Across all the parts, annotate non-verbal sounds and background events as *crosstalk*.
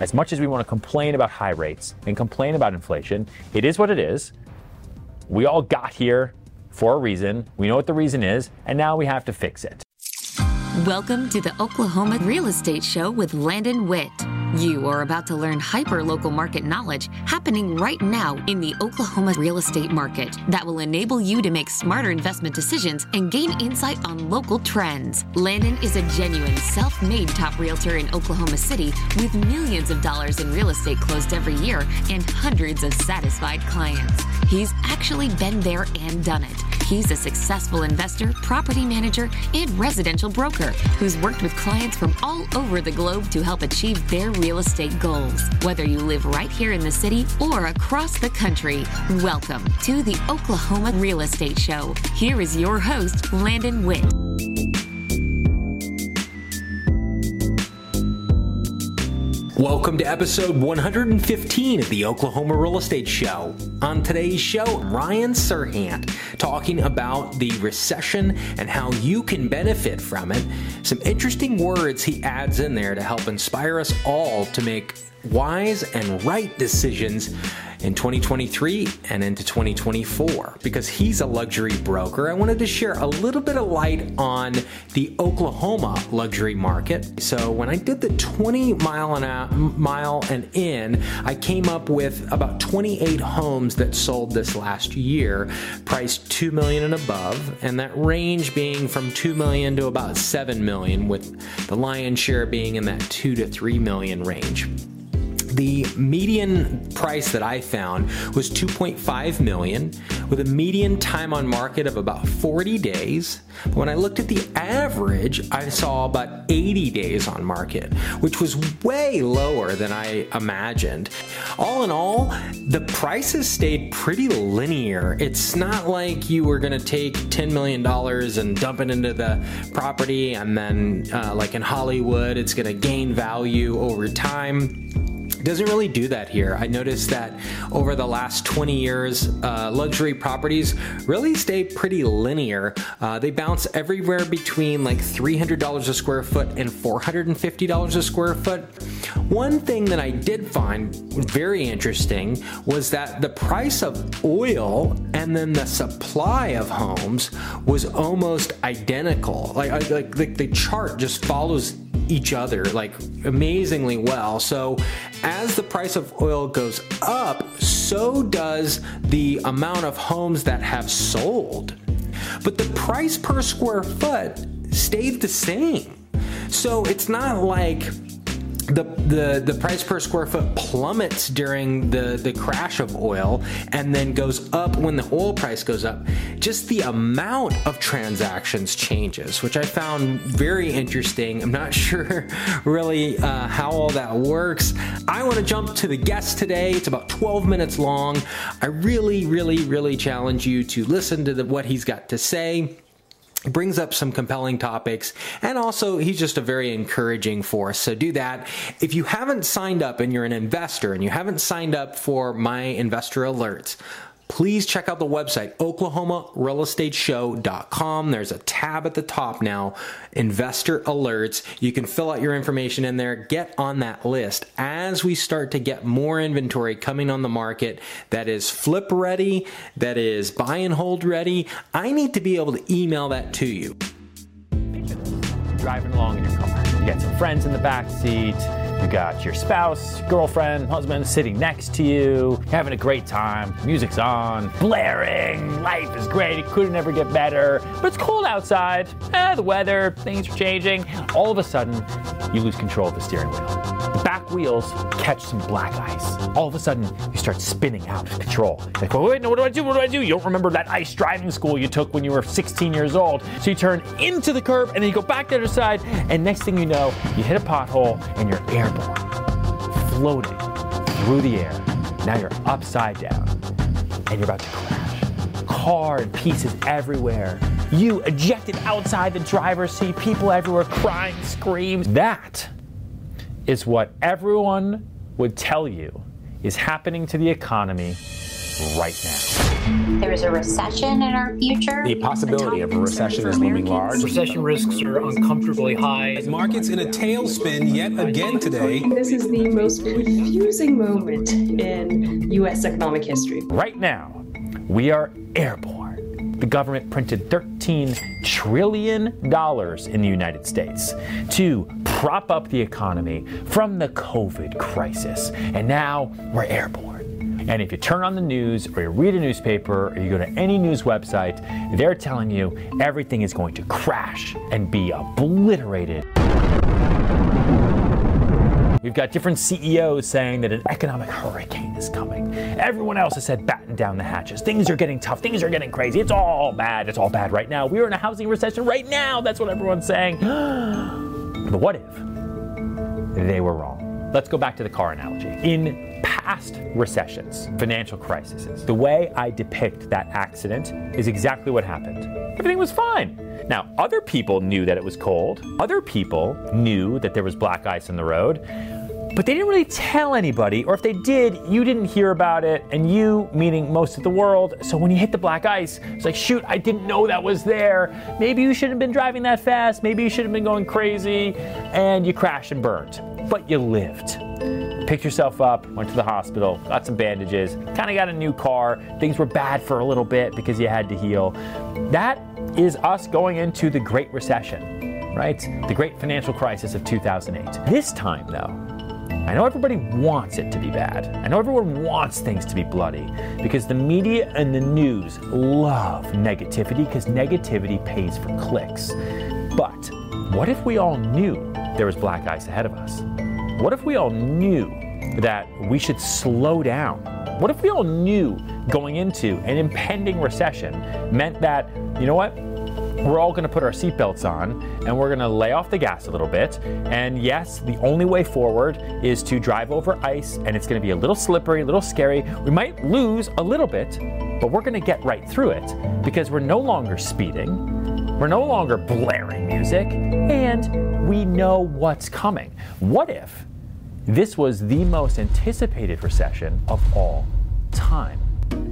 as much as we want to complain about high rates and complain about inflation, it is what it is. We all got here for a reason. We know what the reason is, and now we have to fix it. Welcome to the Oklahoma Real Estate Show with Landon Witt. You are about to learn hyper local market knowledge happening right now in the Oklahoma real estate market that will enable you to make smarter investment decisions and gain insight on local trends. Landon is a genuine self made top realtor in Oklahoma City with millions of dollars in real estate closed every year and hundreds of satisfied clients. He's actually been there and done it. He's a successful investor, property manager, and residential broker who's worked with clients from all over the globe to help achieve their real estate goals. Whether you live right here in the city or across the country, welcome to the Oklahoma Real Estate Show. Here is your host, Landon Witt. Welcome to episode 115 of the Oklahoma Real Estate Show. On today's show, Ryan Serhant talking about the recession and how you can benefit from it. Some interesting words he adds in there to help inspire us all to make wise and right decisions in 2023 and into 2024 because he's a luxury broker. I wanted to share a little bit of light on the Oklahoma luxury market. So when I did the 20 mile and a mile and in, I came up with about 28 homes that sold this last year, priced 2 million and above, and that range being from 2 million to about 7 million with the lion's share being in that 2 to 3 million range. The median price that I found was 2.5 million with a median time on market of about 40 days. When I looked at the average, I saw about 80 days on market, which was way lower than I imagined. All in all, the prices stayed pretty linear. It's not like you were going to take $10 million and dump it into the property and then, uh, like in Hollywood, it's going to gain value over time doesn't really do that here. I noticed that over the last 20 years, uh, luxury properties really stay pretty linear. Uh, they bounce everywhere between like $300 a square foot and $450 a square foot. One thing that I did find very interesting was that the price of oil and then the supply of homes was almost identical. Like, like, like the chart just follows each other like amazingly well. So as the price of oil goes up, so does the amount of homes that have sold. But the price per square foot stayed the same. So it's not like the, the the price per square foot plummets during the the crash of oil and then goes up when the oil price goes up. Just the amount of transactions changes which i found very interesting. I'm not *laughs* sure really uh, how all that works. I want to jump to the guest today. It's about 12 minutes long. I really really really challenge you to listen to the, what he's got to say brings up some compelling topics and also he's just a very encouraging force. So do that. If you haven't signed up and you're an investor and you haven't signed up for my investor alerts please check out the website, oklahomarealestateshow.com. There's a tab at the top now, investor alerts. You can fill out your information in there, get on that list as we start to get more inventory coming on the market that is flip ready, that is buy and hold ready. I need to be able to email that to you. Driving along in your car, you got some friends in the back seat you got your spouse, girlfriend, husband sitting next to you, having a great time. Music's on, blaring. Life is great. It couldn't ever get better. But it's cold outside. Eh, the weather, things are changing. All of a sudden, you lose control of the steering wheel. The back wheels catch some black ice. All of a sudden, you start spinning out of control. Like, wait, no, what do I do? What do I do? You don't remember that ice driving school you took when you were 16 years old. So you turn into the curb and then you go back the other side. And next thing you know, you hit a pothole and your air floating through the air. Now you're upside down and you're about to crash. Car and pieces everywhere. You ejected outside the driver's seat, people everywhere crying, screams. That is what everyone would tell you is happening to the economy right now. There is a recession in our future. The possibility of a recession is looming large. Recession risks are uncomfortably high. Markets in a tailspin yet again today. This is the most confusing moment in U.S. economic history. Right now, we are airborne. The government printed $13 trillion in the United States to prop up the economy from the COVID crisis. And now we're airborne. And if you turn on the news or you read a newspaper or you go to any news website, they're telling you everything is going to crash and be obliterated. We've got different CEOs saying that an economic hurricane is coming. Everyone else has said batten down the hatches. Things are getting tough. Things are getting crazy. It's all bad. It's all bad right now. We're in a housing recession right now. That's what everyone's saying. *gasps* but what if they were wrong? Let's go back to the car analogy. In past recessions, financial crises, the way I depict that accident is exactly what happened. Everything was fine. Now, other people knew that it was cold. Other people knew that there was black ice in the road. But they didn't really tell anybody, or if they did, you didn't hear about it, and you, meaning most of the world. So when you hit the black ice, it's like, shoot, I didn't know that was there. Maybe you shouldn't have been driving that fast. Maybe you should have been going crazy, and you crashed and burned. But you lived. Picked yourself up, went to the hospital, got some bandages, kind of got a new car. Things were bad for a little bit because you had to heal. That is us going into the Great Recession, right? The Great Financial Crisis of 2008. This time, though, I know everybody wants it to be bad. I know everyone wants things to be bloody because the media and the news love negativity because negativity pays for clicks. But what if we all knew there was black ice ahead of us? What if we all knew that we should slow down? What if we all knew going into an impending recession meant that, you know what? We're all going to put our seatbelts on and we're going to lay off the gas a little bit. And yes, the only way forward is to drive over ice and it's going to be a little slippery, a little scary. We might lose a little bit, but we're going to get right through it because we're no longer speeding. We're no longer blaring music and we know what's coming. What if this was the most anticipated recession of all time?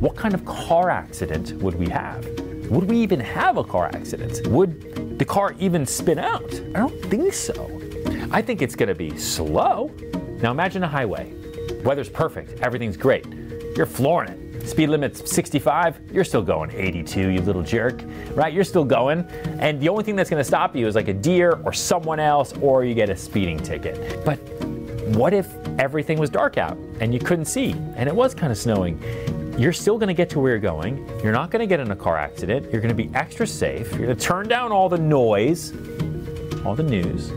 What kind of car accident would we have? Would we even have a car accident? Would the car even spin out? I don't think so. I think it's going to be slow. Now imagine a highway. Weather's perfect, everything's great. You're flooring it. Speed limit's 65, you're still going 82, you little jerk, right? You're still going. And the only thing that's to stop you is like a deer or someone else, or you get a speeding ticket. But what if everything was dark out and you couldn't see and it was kind of snowing? You're still going to get to where you're going. You're not going to get in a car accident. You're going to be extra safe. You're going to turn down all the noise, all the news,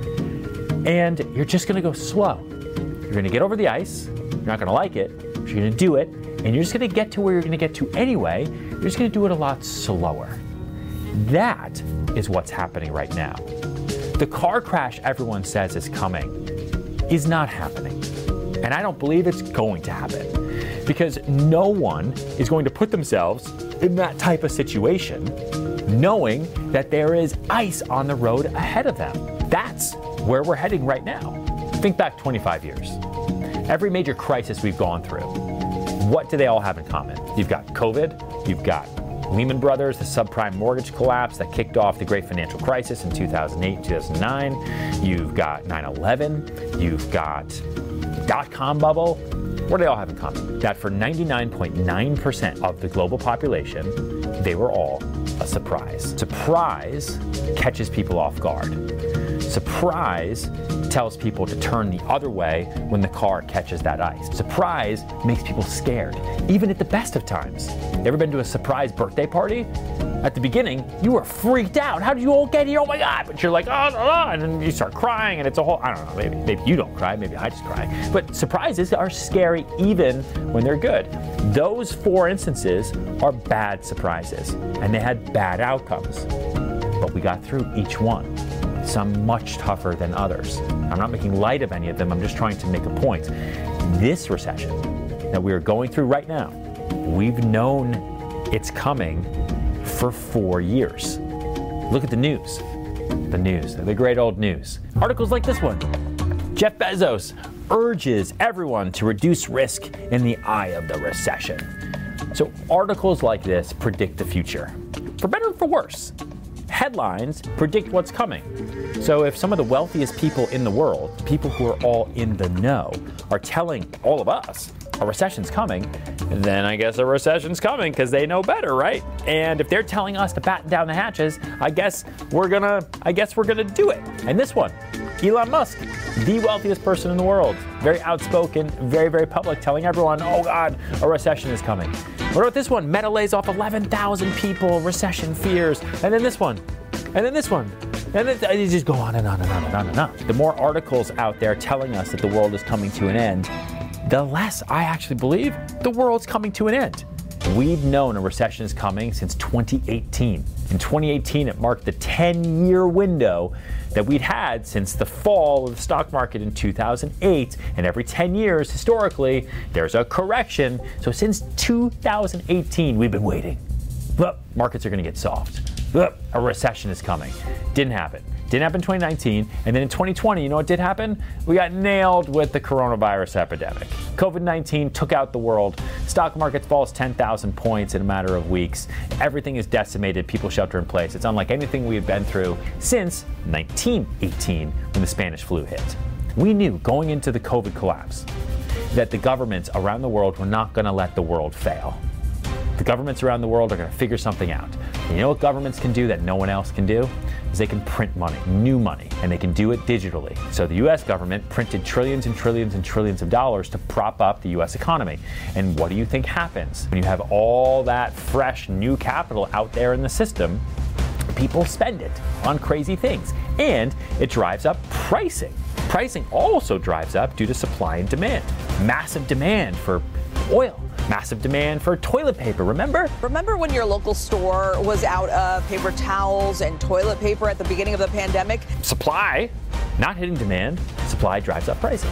and you're just going to go slow. You're going to get over the ice. You're not going to like it. But you're going to do it, and you're just going to get to where you're going to get to anyway. You're just going to do it a lot slower. That is what's happening right now. The car crash everyone says is coming is not happening. And I don't believe it's going to happen because no one is going to put themselves in that type of situation knowing that there is ice on the road ahead of them. That's where we're heading right now. Think back 25 years. Every major crisis we've gone through, what do they all have in common? You've got COVID, you've got Lehman Brothers, the subprime mortgage collapse that kicked off the great financial crisis in 2008 2009. You've got 9 11. You've got dot com bubble. What do they all have in common? That for 99.9% of the global population, they were all a surprise. Surprise catches people off guard. Surprise tells people to turn the other way when the car catches that ice. Surprise makes people scared, even at the best of times. Ever been to a surprise birthday party? At the beginning, you were freaked out. How did you all get here? Oh my God. But you're like, oh, oh, oh, and then you start crying, and it's a whole, I don't know, maybe, maybe you don't cry, maybe I just cry. But surprises are scary even when they're good. Those four instances are bad surprises, and they had bad outcomes. But we got through each one some much tougher than others. I'm not making light of any of them, I'm just trying to make a point. This recession that we are going through right now, we've known it's coming for four years. Look at the news. The news, the great old news. Articles like this one Jeff Bezos urges everyone to reduce risk in the eye of the recession. So articles like this predict the future, for better or for worse. Headlines predict what's coming. So if some of the wealthiest people in the world, people who are all in the know, are telling all of us a recession's coming, then I guess a recession's coming because they know better, right? And if they're telling us to batten down the hatches, I guess we're gonna I guess we're gonna do it. And this one, Elon Musk, the wealthiest person in the world, very outspoken, very, very public, telling everyone, oh God, a recession is coming. What about this one? Meta lays off 11,000 people, recession fears. And then this one, and then this one. And then they just go on and on and on and on and on. The more articles out there telling us that the world is coming to an end, the less I actually believe the world's coming to an end. We've known a recession is coming since 2018. In 2018, it marked the 10 year window that we'd had since the fall of the stock market in 2008. And every 10 years, historically, there's a correction. So since 2018, we've been waiting. Markets are going to get soft. A recession is coming. Didn't happen. Didn't happen in 2019. And then in 2020, you know what did happen? We got nailed with the coronavirus epidemic. COVID 19 took out the world. Stock market falls 10,000 points in a matter of weeks. Everything is decimated. People shelter in place. It's unlike anything we have been through since 1918 when the Spanish flu hit. We knew going into the COVID collapse that the governments around the world were not going to let the world fail. The governments around the world are going to figure something out. You know what governments can do that no one else can do? Is they can print money, new money, and they can do it digitally. So the US government printed trillions and trillions and trillions of dollars to prop up the US economy. And what do you think happens when you have all that fresh new capital out there in the system? People spend it on crazy things, and it drives up pricing. Pricing also drives up due to supply and demand. Massive demand for oil, massive demand for toilet paper, remember? Remember when your local store was out of paper towels and toilet paper at the beginning of the pandemic? Supply, not hitting demand, supply drives up pricing.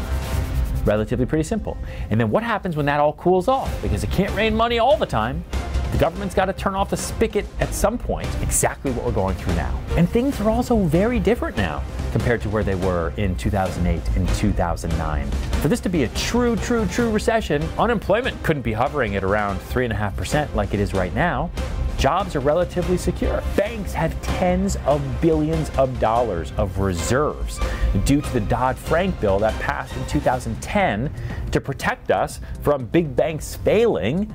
Relatively pretty simple. And then what happens when that all cools off? Because it can't rain money all the time. The government's got to turn off the spigot at some point, exactly what we're going through now. And things are also very different now compared to where they were in 2008 and 2009. For this to be a true, true, true recession, unemployment couldn't be hovering at around 3.5% like it is right now. Jobs are relatively secure. Banks have tens of billions of dollars of reserves due to the Dodd Frank bill that passed in 2010 to protect us from big banks failing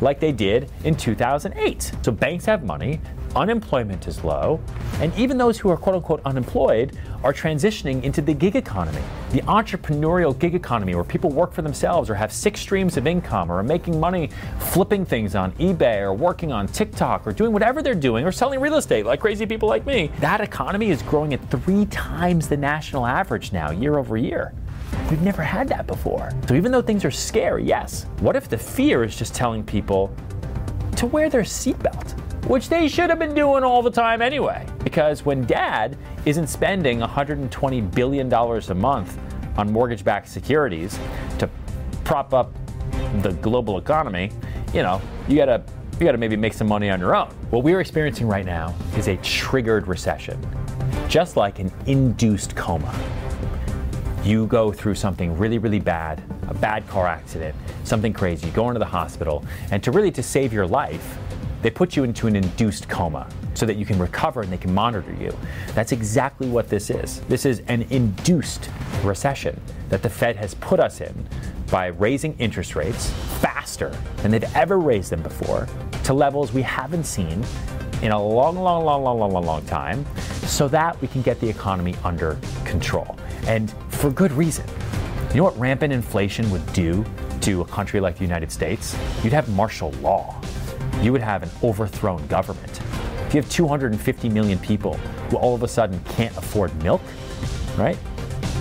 like they did in 2008. So banks have money, unemployment is low, and even those who are quote unquote unemployed are transitioning into the gig economy, the entrepreneurial gig economy where people work for themselves or have six streams of income or are making money flipping things on eBay or working on TikTok or doing whatever they're doing or selling real estate like crazy people like me. That economy is growing at three times the national average now, year over year. We've never had that before. So even though things are scary, yes, what if the fear is just telling people to wear their seatbelt? Which they should have been doing all the time anyway. Because when dad isn't spending $120 billion a month on mortgage backed securities to prop up the global economy, you know, you gotta you gotta maybe make some money on your own. What we're experiencing right now is a triggered recession, just like an induced coma you go through something really, really bad, a bad car accident, something crazy, you go into the hospital, and to really to save your life, they put you into an induced coma so that you can recover and they can monitor you. That's exactly what this is. This is an induced recession that the Fed has put us in by raising interest rates faster than they've ever raised them before to levels we haven't seen in a long, long, long, long, long, long, long time so that we can get the economy under control. And for good reason. You know what rampant inflation would do to a country like the United States? You'd have martial law. You would have an overthrown government. If you have 250 million people who all of a sudden can't afford milk, right?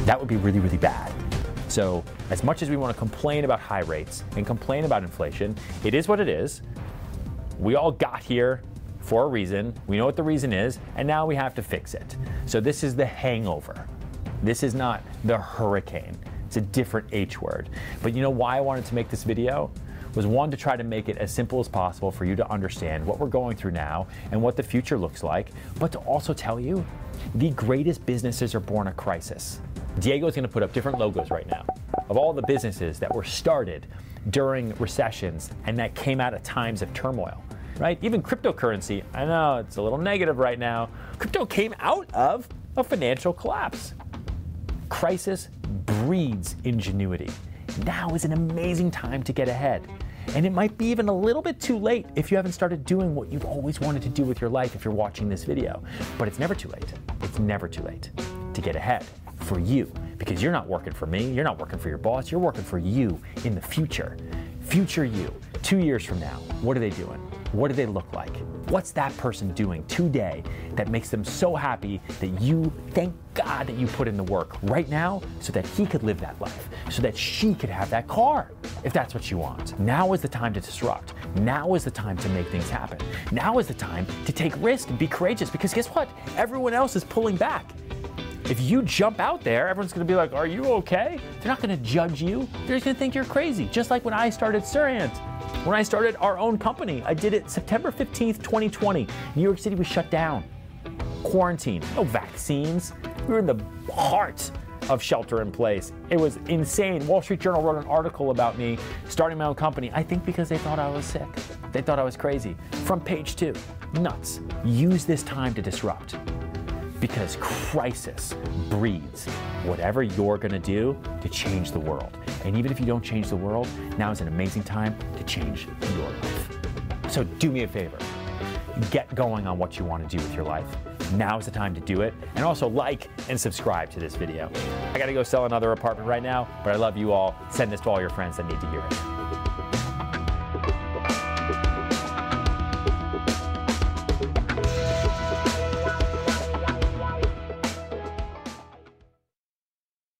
That would be really, really bad. So, as much as we want to complain about high rates and complain about inflation, it is what it is. We all got here for a reason. We know what the reason is, and now we have to fix it. So, this is the hangover. This is not the hurricane. It's a different H word. But you know why I wanted to make this video? Was one to try to make it as simple as possible for you to understand what we're going through now and what the future looks like, but to also tell you the greatest businesses are born of crisis. Diego's gonna put up different logos right now of all the businesses that were started during recessions and that came out of times of turmoil, right? Even cryptocurrency, I know it's a little negative right now. Crypto came out of a financial collapse. Crisis breeds ingenuity. Now is an amazing time to get ahead. And it might be even a little bit too late if you haven't started doing what you've always wanted to do with your life if you're watching this video. But it's never too late. It's never too late to get ahead for you because you're not working for me, you're not working for your boss, you're working for you in the future. Future you, two years from now, what are they doing? What do they look like? What's that person doing today that makes them so happy that you thank God that you put in the work right now so that he could live that life, so that she could have that car if that's what you want. Now is the time to disrupt. Now is the time to make things happen. Now is the time to take risk and be courageous because guess what? Everyone else is pulling back. If you jump out there, everyone's gonna be like, Are you okay? They're not gonna judge you. They're just gonna think you're crazy. Just like when I started Serhant. When I started our own company, I did it September 15th, 2020. New York City was shut down. Quarantine, no vaccines. We were in the heart of shelter in place. It was insane. Wall Street Journal wrote an article about me starting my own company. I think because they thought I was sick. They thought I was crazy. From page two, nuts. Use this time to disrupt because crisis breeds whatever you're going to do to change the world. And even if you don't change the world, now is an amazing time to change your life. So do me a favor get going on what you want to do with your life. Now is the time to do it. And also like and subscribe to this video. I got to go sell another apartment right now, but I love you all. Send this to all your friends that need to hear it.